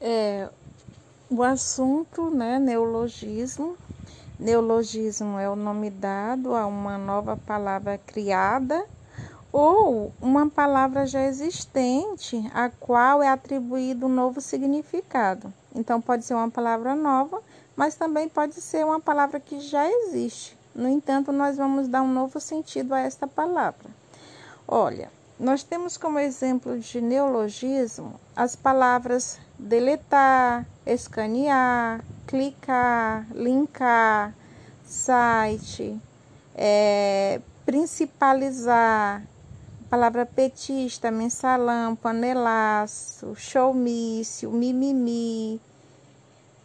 É, o assunto, né, neologismo. Neologismo é o nome dado a uma nova palavra criada ou uma palavra já existente, a qual é atribuído um novo significado. Então, pode ser uma palavra nova, mas também pode ser uma palavra que já existe. No entanto, nós vamos dar um novo sentido a esta palavra. Olha, nós temos como exemplo de neologismo as palavras deletar, escanear, clicar, linkar, site, é, principalizar, palavra petista, mensalão, panelaço, showmício, mimimi,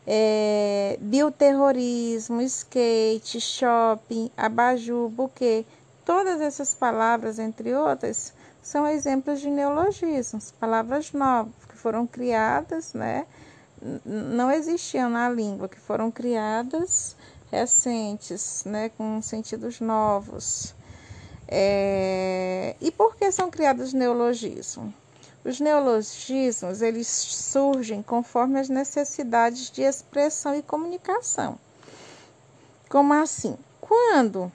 é, bioterrorismo, skate, shopping, abajur, buquê. Todas essas palavras, entre outras, são exemplos de neologismos, palavras novas foram criadas, né? Não existiam na língua, que foram criadas recentes, né? Com sentidos novos. É... E por que são criados neologismos? Os neologismos, eles surgem conforme as necessidades de expressão e comunicação. Como assim? Quando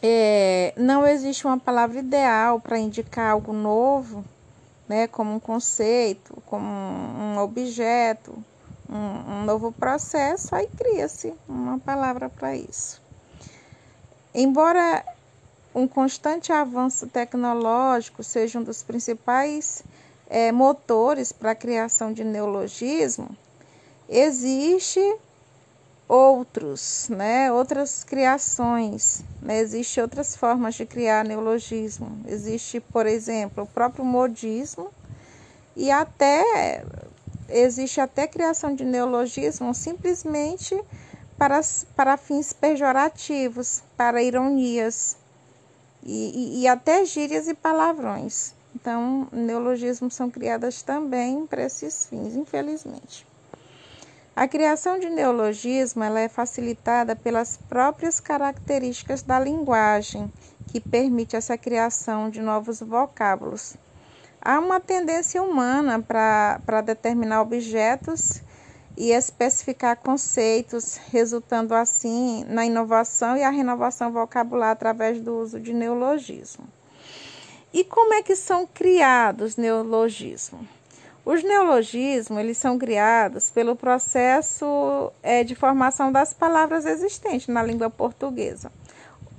é, não existe uma palavra ideal para indicar algo novo, né, como um conceito, como um objeto, um, um novo processo, aí cria-se uma palavra para isso. Embora um constante avanço tecnológico seja um dos principais é, motores para a criação de neologismo, existe outros, né, outras criações, né, existem outras formas de criar neologismo. Existe, por exemplo, o próprio modismo e até existe até criação de neologismo simplesmente para, para fins pejorativos, para ironias e, e, e até gírias e palavrões. Então, neologismos são criadas também para esses fins, infelizmente. A criação de neologismo ela é facilitada pelas próprias características da linguagem, que permite essa criação de novos vocábulos. Há uma tendência humana para determinar objetos e especificar conceitos, resultando assim na inovação e a renovação vocabular através do uso de neologismo. E como é que são criados neologismos? Os neologismos, eles são criados pelo processo é, de formação das palavras existentes na língua portuguesa.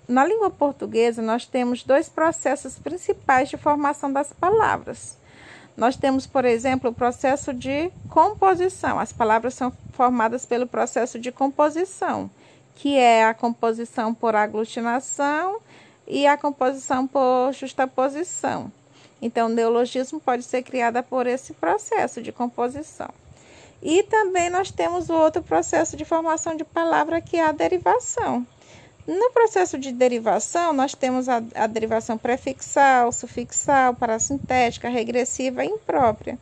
Na língua portuguesa, nós temos dois processos principais de formação das palavras. Nós temos, por exemplo, o processo de composição. As palavras são formadas pelo processo de composição, que é a composição por aglutinação e a composição por justaposição. Então, o neologismo pode ser criado por esse processo de composição. E também nós temos outro processo de formação de palavra, que é a derivação. No processo de derivação, nós temos a, a derivação prefixal, sufixal, parasintética, regressiva e imprópria.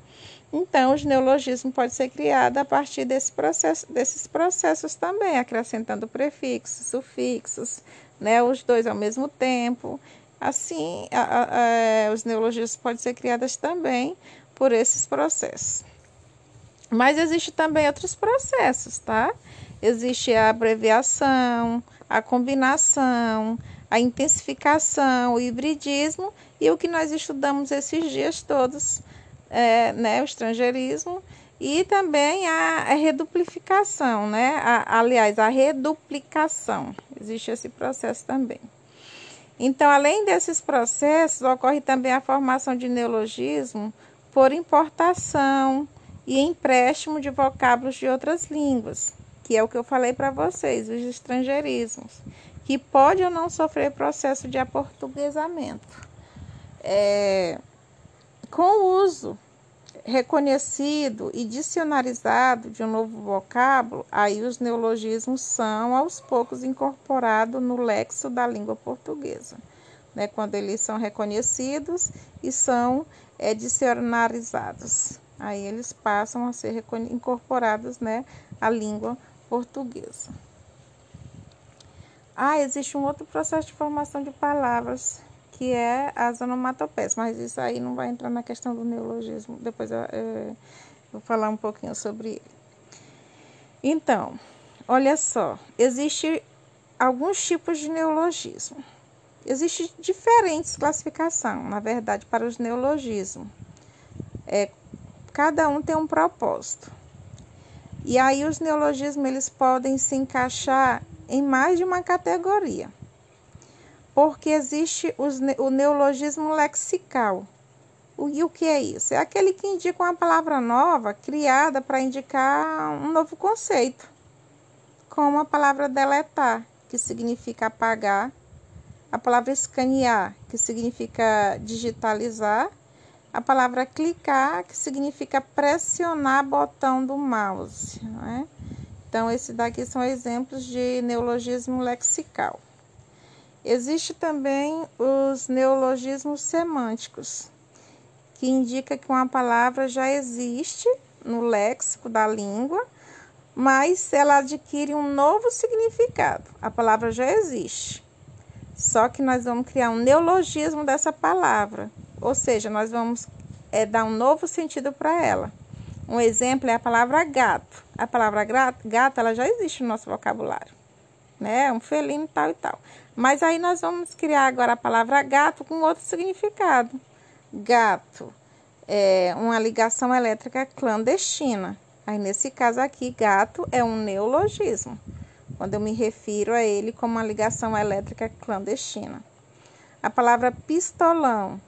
Então, os neologismos podem ser criados a partir desse processo, desses processos também, acrescentando prefixos, sufixos, né, os dois ao mesmo tempo. Assim, a, a, a, é, os neologismos podem ser criados também por esses processos. Mas existe também outros processos, tá? Existe a abreviação, a combinação, a intensificação, o hibridismo e o que nós estudamos esses dias todos, é, né, o estrangeirismo e também a, a reduplicação, né? A, aliás, a reduplicação. Existe esse processo também. Então, além desses processos, ocorre também a formação de neologismo por importação e empréstimo de vocábulos de outras línguas, que é o que eu falei para vocês, os estrangeirismos, que pode ou não sofrer processo de aportuguesamento. É, com o uso reconhecido e dicionarizado de um novo vocábulo, aí os neologismos são aos poucos incorporados no lexo da língua portuguesa, né? quando eles são reconhecidos e são é, dicionarizados. Aí eles passam a ser incorporados né, à língua portuguesa. Ah, existe um outro processo de formação de palavras que é as onomatopeias, mas isso aí não vai entrar na questão do neologismo. Depois eu, é, Vou falar um pouquinho sobre ele. Então, olha só, existe alguns tipos de neologismo. Existem diferentes classificações, na verdade, para os neologismos. É, cada um tem um propósito. E aí os neologismos eles podem se encaixar em mais de uma categoria. Porque existe o neologismo lexical. E o que é isso? É aquele que indica uma palavra nova criada para indicar um novo conceito, como a palavra deletar, que significa apagar, a palavra escanear, que significa digitalizar, a palavra clicar, que significa pressionar botão do mouse. Né? Então, esses daqui são exemplos de neologismo lexical. Existe também os neologismos semânticos, que indica que uma palavra já existe no léxico da língua, mas ela adquire um novo significado. A palavra já existe. Só que nós vamos criar um neologismo dessa palavra, ou seja, nós vamos é, dar um novo sentido para ela. Um exemplo é a palavra gato. A palavra gato ela já existe no nosso vocabulário, né? Um felino tal e tal. Mas aí nós vamos criar agora a palavra gato com outro significado. Gato é uma ligação elétrica clandestina. Aí nesse caso aqui, gato é um neologismo quando eu me refiro a ele como uma ligação elétrica clandestina. A palavra pistolão,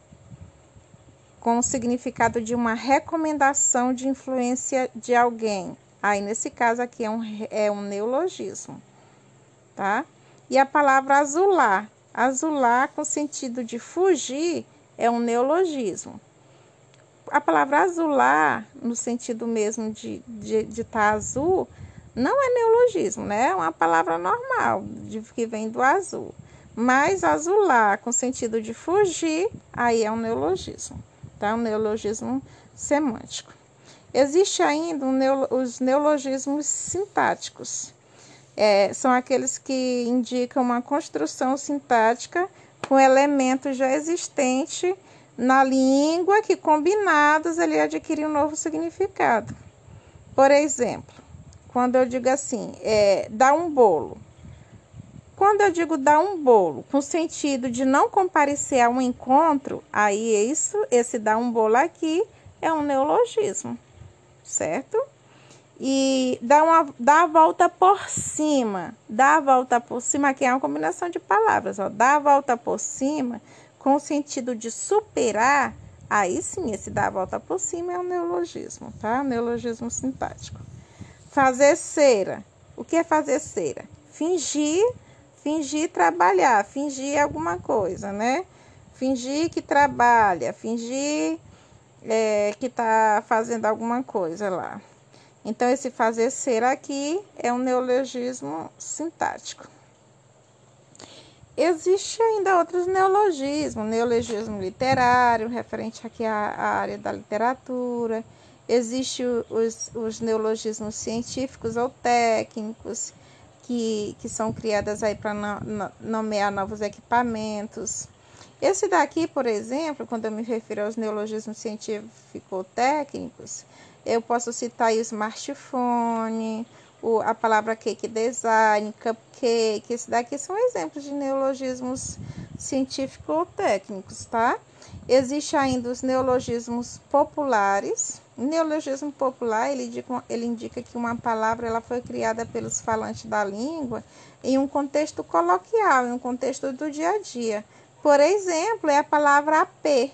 com o significado de uma recomendação de influência de alguém. Aí, nesse caso aqui, é um, é um neologismo, tá? E a palavra azular, azular com sentido de fugir, é um neologismo. A palavra azular, no sentido mesmo de estar de, de tá azul, não é neologismo, né? É uma palavra normal, de, que vem do azul. Mas azular, com sentido de fugir, aí é um neologismo, tá? Um neologismo semântico. Existe ainda um os neologismos sintáticos. É, são aqueles que indicam uma construção sintática com elementos já existentes na língua que combinados ele adquire um novo significado. Por exemplo, quando eu digo assim, é, dar um bolo. Quando eu digo dar um bolo, com sentido de não comparecer a um encontro, aí isso, esse dar um bolo aqui é um neologismo, certo? E dar, uma, dar a volta por cima, dar a volta por cima, aqui é uma combinação de palavras, ó, dar a volta por cima, com o sentido de superar, aí sim, esse dar a volta por cima é um neologismo, tá? Neologismo sintático. Fazer cera. O que é fazer cera? Fingir, fingir trabalhar, fingir alguma coisa, né? Fingir que trabalha, fingir é, que está fazendo alguma coisa lá. Então, esse fazer ser aqui é um neologismo sintático. Existe ainda outros neologismos, neologismo literário, referente aqui à, área da literatura, Existem os, os neologismos científicos ou técnicos, que, que são criadas aí para no, no, nomear novos equipamentos. Esse daqui, por exemplo, quando eu me refiro aos neologismos científicos ou técnicos, eu posso citar o smartphone, o, a palavra cake design, cupcake, esse daqui são exemplos de neologismos científicos ou técnicos, tá? Existe ainda os neologismos populares, o neologismo popular ele indica, ele indica que uma palavra ela foi criada pelos falantes da língua em um contexto coloquial, em um contexto do dia a dia. Por exemplo, é a palavra AP.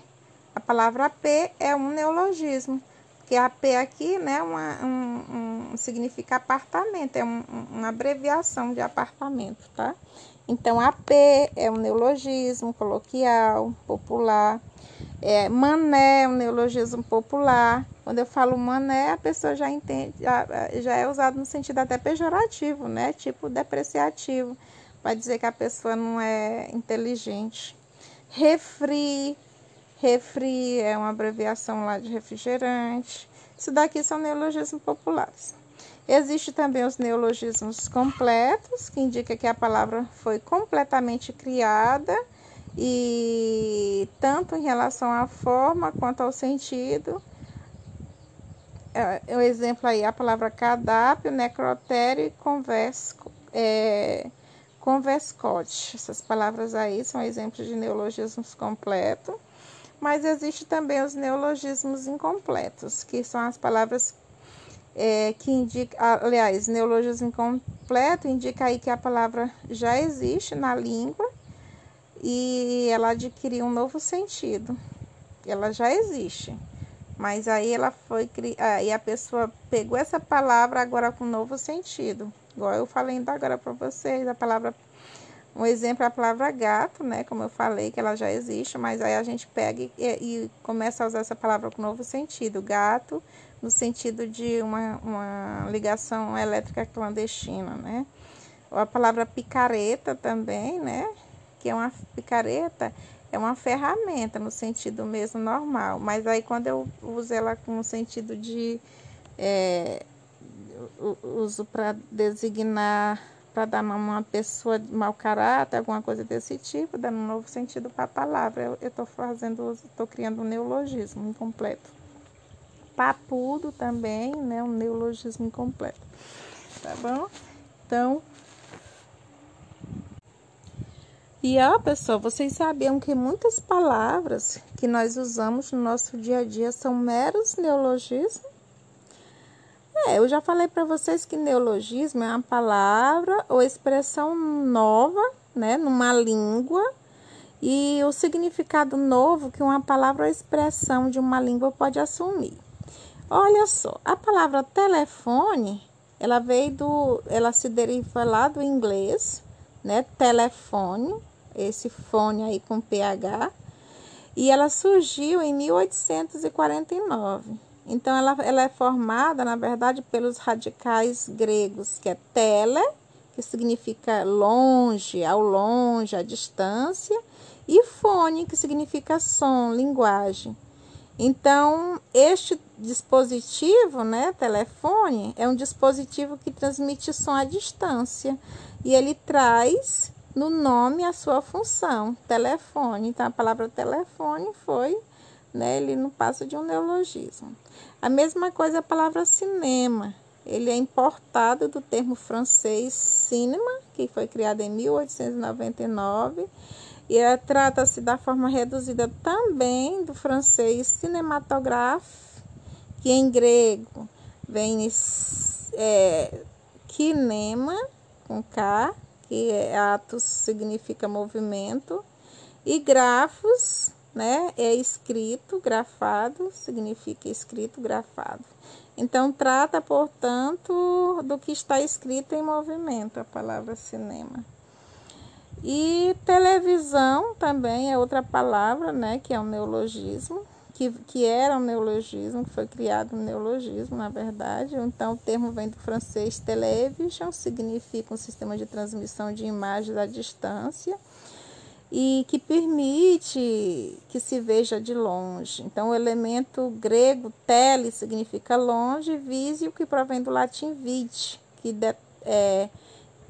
A palavra AP é um neologismo, porque AP aqui né, uma, um, um, significa apartamento, é um, uma abreviação de apartamento, tá? Então, AP é um neologismo coloquial, popular. É, mané é um neologismo popular. Quando eu falo mané, a pessoa já entende, já, já é usado no sentido até pejorativo, né? Tipo depreciativo, para dizer que a pessoa não é inteligente. Refri, refri é uma abreviação lá de refrigerante. Isso daqui são neologismos populares. Existe também os neologismos completos, que indica que a palavra foi completamente criada e tanto em relação à forma quanto ao sentido é, é, um exemplo aí, a palavra cardápio, necrotério e conversco, é, converscote. Essas palavras aí são exemplos de neologismos completos. Mas existe também os neologismos incompletos, que são as palavras é, que indica, aliás, neologismo incompleto indica aí que a palavra já existe na língua e ela adquiriu um novo sentido. Ela já existe, mas aí ela foi aí a pessoa pegou essa palavra agora com um novo sentido. Igual eu falei ainda agora para vocês, a palavra um exemplo é a palavra gato, né? Como eu falei, que ela já existe, mas aí a gente pega e, e começa a usar essa palavra com novo sentido. Gato, no sentido de uma, uma ligação elétrica clandestina, né? Ou a palavra picareta também, né? Que é uma picareta, é uma ferramenta no sentido mesmo normal. Mas aí quando eu uso ela com o sentido de. É, uso para designar para dar uma pessoa de mau caráter, alguma coisa desse tipo, dando um novo sentido para a palavra. Eu estou fazendo, estou criando um neologismo incompleto. Papudo também, né? Um neologismo incompleto. Tá bom? Então. E ó, pessoal, vocês sabiam que muitas palavras que nós usamos no nosso dia a dia são meros neologismos? É, eu já falei para vocês que neologismo é uma palavra ou expressão nova, né, numa língua, e o significado novo que uma palavra ou expressão de uma língua pode assumir. Olha só, a palavra telefone, ela veio do, ela se deriva lá do inglês, né, telefone, esse fone aí com PH, e ela surgiu em 1849. Então, ela, ela é formada, na verdade, pelos radicais gregos, que é tele, que significa longe, ao longe, à distância, e fone, que significa som, linguagem. Então, este dispositivo, né, telefone, é um dispositivo que transmite som à distância e ele traz no nome a sua função, telefone. Então, a palavra telefone foi né? Ele não passa de um neologismo. A mesma coisa a palavra cinema. Ele é importado do termo francês cinema, que foi criado em 1899, e é, trata-se da forma reduzida também do francês cinematográfico, que em grego vem é, kinema, com K, que é atos significa movimento, e grafos, né? É escrito, grafado, significa escrito, grafado. Então, trata, portanto, do que está escrito em movimento, a palavra cinema. E televisão também é outra palavra, né? Que é um neologismo, que, que era um neologismo, que foi criado um neologismo, na verdade. Então, o termo vem do francês television, significa um sistema de transmissão de imagens à distância e que permite que se veja de longe. Então, o elemento grego tele significa longe, visio, que provém do latim vide, que, de, é,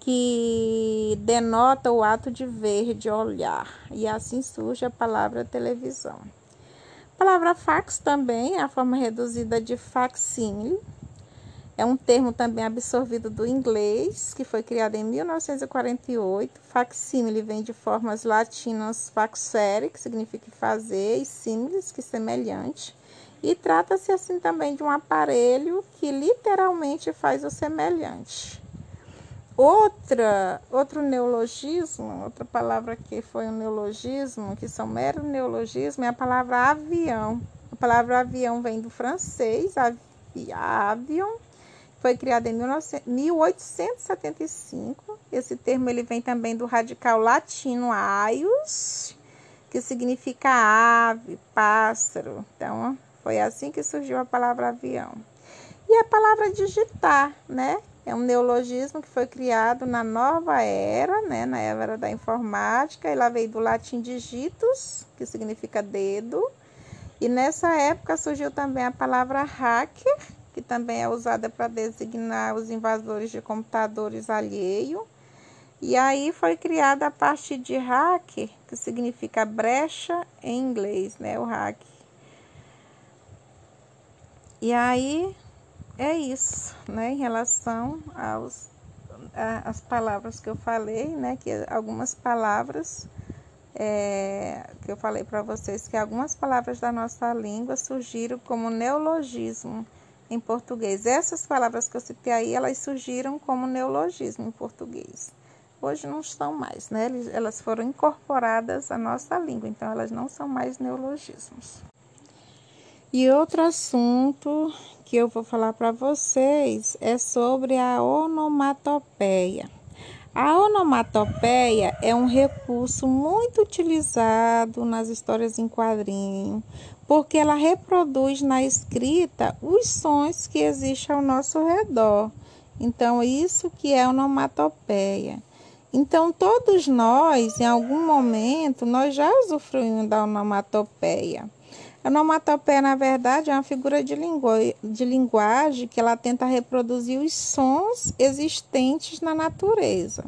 que denota o ato de ver, de olhar. E assim surge a palavra televisão. A palavra fax também é a forma reduzida de facsímile, é um termo também absorvido do inglês, que foi criado em 1948. Facsímile vem de formas latinas faxere, que significa fazer, e símiles, que semelhante. E trata-se assim também de um aparelho que literalmente faz o semelhante. Outra, outro neologismo, outra palavra que foi um neologismo, que são mero neologismo, é a palavra avião. A palavra avião vem do francês, avion, foi criado em 1875. Esse termo ele vem também do radical latino aius, que significa ave, pássaro. Então, foi assim que surgiu a palavra avião. E a palavra digitar, né? É um neologismo que foi criado na nova era, né? na era da informática. Ela veio do latim digitus, que significa dedo. E nessa época surgiu também a palavra hacker, que também é usada para designar os invasores de computadores alheio. E aí foi criada a parte de hack, que significa brecha em inglês, né, o hack. E aí é isso, né? Em relação aos as palavras que eu falei, né? Que algumas palavras é, que eu falei para vocês que algumas palavras da nossa língua surgiram como neologismo em português. Essas palavras que eu citei aí, elas surgiram como neologismo em português. Hoje não estão mais, né? Elas foram incorporadas à nossa língua, então elas não são mais neologismos. E outro assunto que eu vou falar para vocês é sobre a onomatopeia. A onomatopeia é um recurso muito utilizado nas histórias em quadrinho, porque ela reproduz na escrita os sons que existem ao nosso redor. Então, isso que é onomatopeia. Então, todos nós, em algum momento, nós já usufruímos da onomatopeia. Onomatopeia, na verdade, é uma figura de, de linguagem que ela tenta reproduzir os sons existentes na natureza.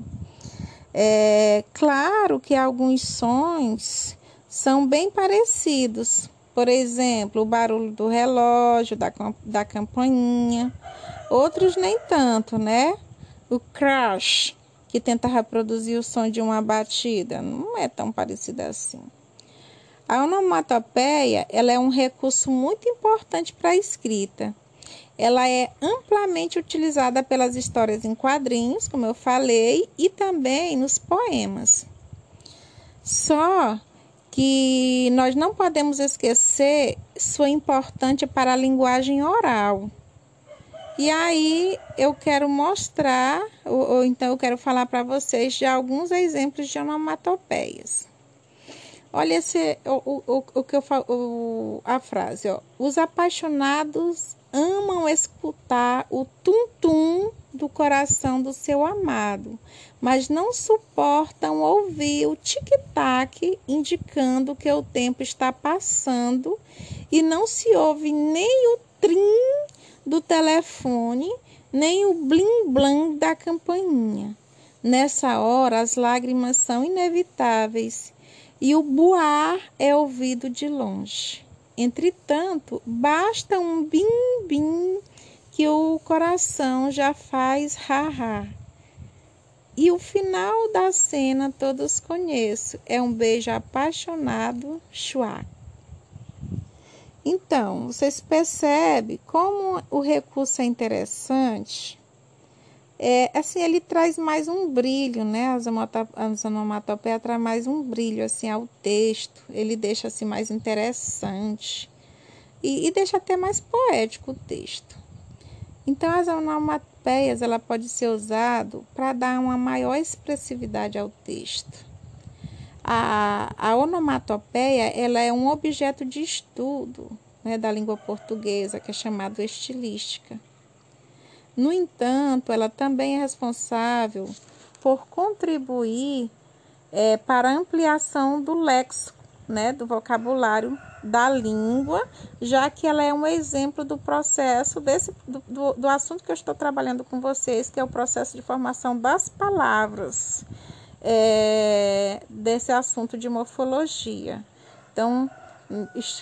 É claro que alguns sons são bem parecidos. Por exemplo, o barulho do relógio, da, da campainha. Outros nem tanto, né? O crash, que tenta reproduzir o som de uma batida, não é tão parecido assim. A onomatopeia ela é um recurso muito importante para a escrita. Ela é amplamente utilizada pelas histórias em quadrinhos, como eu falei, e também nos poemas. Só que nós não podemos esquecer sua importância para a linguagem oral. E aí eu quero mostrar, ou, ou então eu quero falar para vocês de alguns exemplos de onomatopeias. Olha esse, o, o, o que eu falo, a frase, ó. Os apaixonados amam escutar o tum-tum do coração do seu amado, mas não suportam ouvir o tic-tac indicando que o tempo está passando e não se ouve nem o trim do telefone, nem o blim-blam da campainha. Nessa hora, as lágrimas são inevitáveis e o boar é ouvido de longe. Entretanto, basta um bim-bim que o coração já faz ha-ha. E o final da cena todos conhecem, é um beijo apaixonado, chua. Então, vocês percebem como o recurso é interessante? É, assim, ele traz mais um brilho, né? As onomatopeias traz mais um brilho, assim, ao texto. Ele deixa, assim, mais interessante. E, e deixa até mais poético o texto. Então, as onomatopeias, ela pode ser usado para dar uma maior expressividade ao texto. A, a onomatopeia, ela é um objeto de estudo né, da língua portuguesa, que é chamado estilística. No entanto, ela também é responsável por contribuir é, para a ampliação do léxico, né, do vocabulário da língua, já que ela é um exemplo do processo desse, do, do, do assunto que eu estou trabalhando com vocês, que é o processo de formação das palavras, é, desse assunto de morfologia. Então,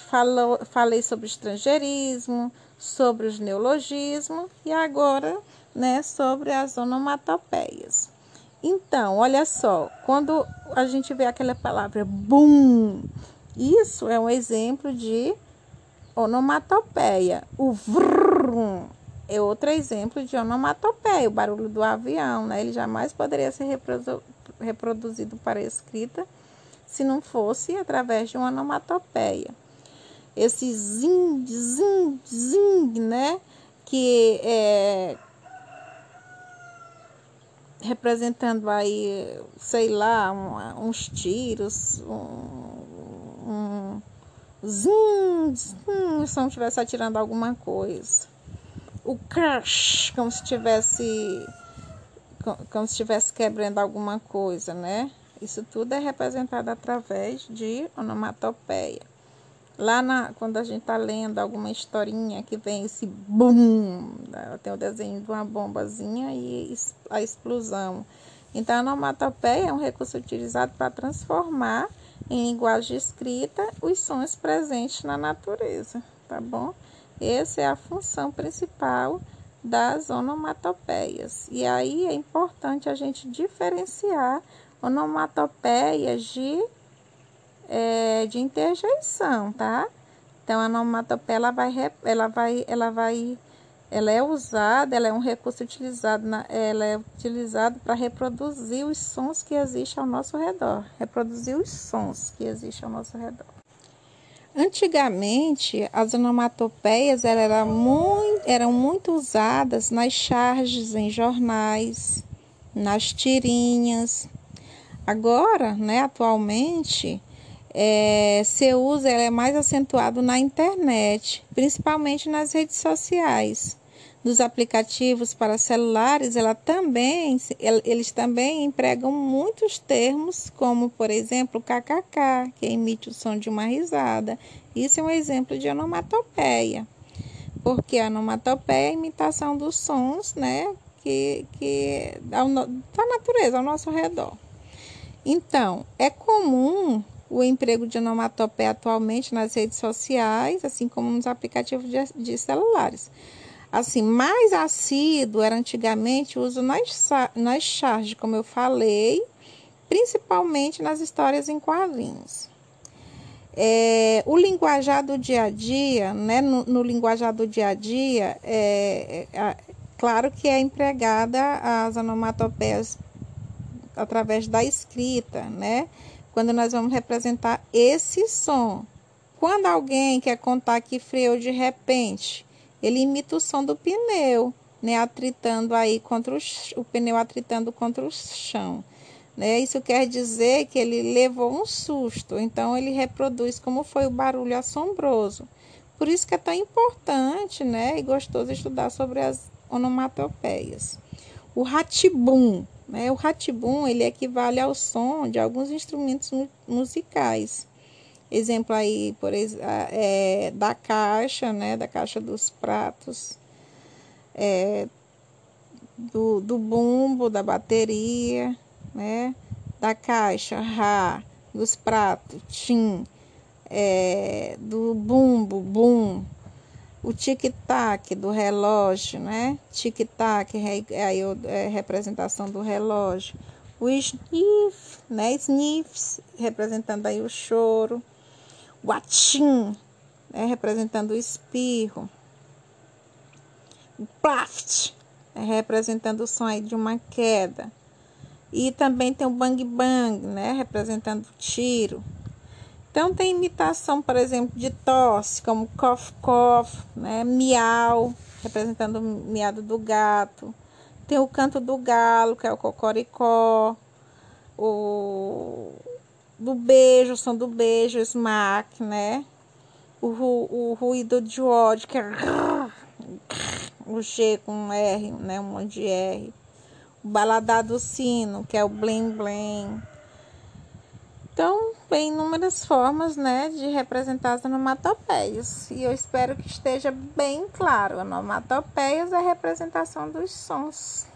falou, falei sobre estrangeirismo, sobre os neologismos e agora, né, sobre as onomatopeias. Então, olha só, quando a gente vê aquela palavra boom, isso é um exemplo de onomatopeia. O vrum é outro exemplo de onomatopeia, o barulho do avião, né? Ele jamais poderia ser reprodu reproduzido para escrita se não fosse através de uma onomatopeia esse zing, zing, zing, né? Que é representando aí, sei lá, um, uns tiros, um, um zing, zing, se não estivesse atirando alguma coisa. O crash, como se estivesse como se estivesse quebrando alguma coisa, né? Isso tudo é representado através de onomatopeia. Lá na, quando a gente está lendo alguma historinha que vem esse bum, né, tem o desenho de uma bombazinha e a explosão. Então, a onomatopeia é um recurso utilizado para transformar em linguagem escrita os sons presentes na natureza, tá bom? Essa é a função principal das onomatopeias. E aí é importante a gente diferenciar onomatopeias de, é, de interjeição, tá? Então, a onomatopeia, ela vai, ela vai, ela vai, ela é usada, ela é um recurso utilizado, na, ela é utilizado para reproduzir os sons que existem ao nosso redor, reproduzir os sons que existem ao nosso redor. Antigamente, as onomatopeias eram muito, eram muito usadas nas charges em jornais, nas tirinhas. Agora, né, atualmente, é, seu uso é mais acentuado na internet, principalmente nas redes sociais. Nos aplicativos para celulares, ela também, eles também empregam muitos termos, como, por exemplo, kkk, que emite o som de uma risada. Isso é um exemplo de onomatopeia, porque a onomatopeia é a imitação dos sons né, que, que da natureza, ao nosso redor. Então, é comum o emprego de onomatopeia atualmente nas redes sociais, assim como nos aplicativos de, de celulares. Assim, mais assíduo era antigamente o uso nas, nas charges, como eu falei, principalmente nas histórias em quadrinhos. É, o linguajar do dia a dia, né, no, no linguajar do dia a dia, é, é, é, claro que é empregada as onomatopeias através da escrita, né? Quando nós vamos representar esse som. Quando alguém quer contar que freou de repente, ele imita o som do pneu, né, atritando aí contra o, o pneu atritando contra o chão. Né? Isso quer dizer que ele levou um susto, então ele reproduz como foi o barulho assombroso. Por isso que é tão importante, né, e gostoso estudar sobre as onomatopeias. O ratibum? O ratibum ele equivale ao som de alguns instrumentos musicais. Exemplo aí, por é, da caixa, né? Da caixa dos pratos, é, do, do bumbo, da bateria, né? Da caixa, rá, dos pratos, tim, é, do bumbo, bum, o tic-tac do relógio, né? Tic-tac é aí é representação do relógio. O sniff, né? Sniffs, representando aí o choro. O atim, né? representando o espirro. O plaft, né? representando o som aí de uma queda. E também tem o bang bang, né? Representando o tiro. Então, tem imitação, por exemplo, de tosse, como cough, cough, né? miau, representando o miado do gato. Tem o canto do galo, que é o cocoricó. O do beijo, o som do beijo, o smack, né? O, o, o ruído de ódio, que é o G com um R, né? Um monte de R. O baladar do sino, que é o blim blim. Então, tem inúmeras formas né, de representar as onomatopeias. E eu espero que esteja bem claro. Onomatopeias é a representação dos sons.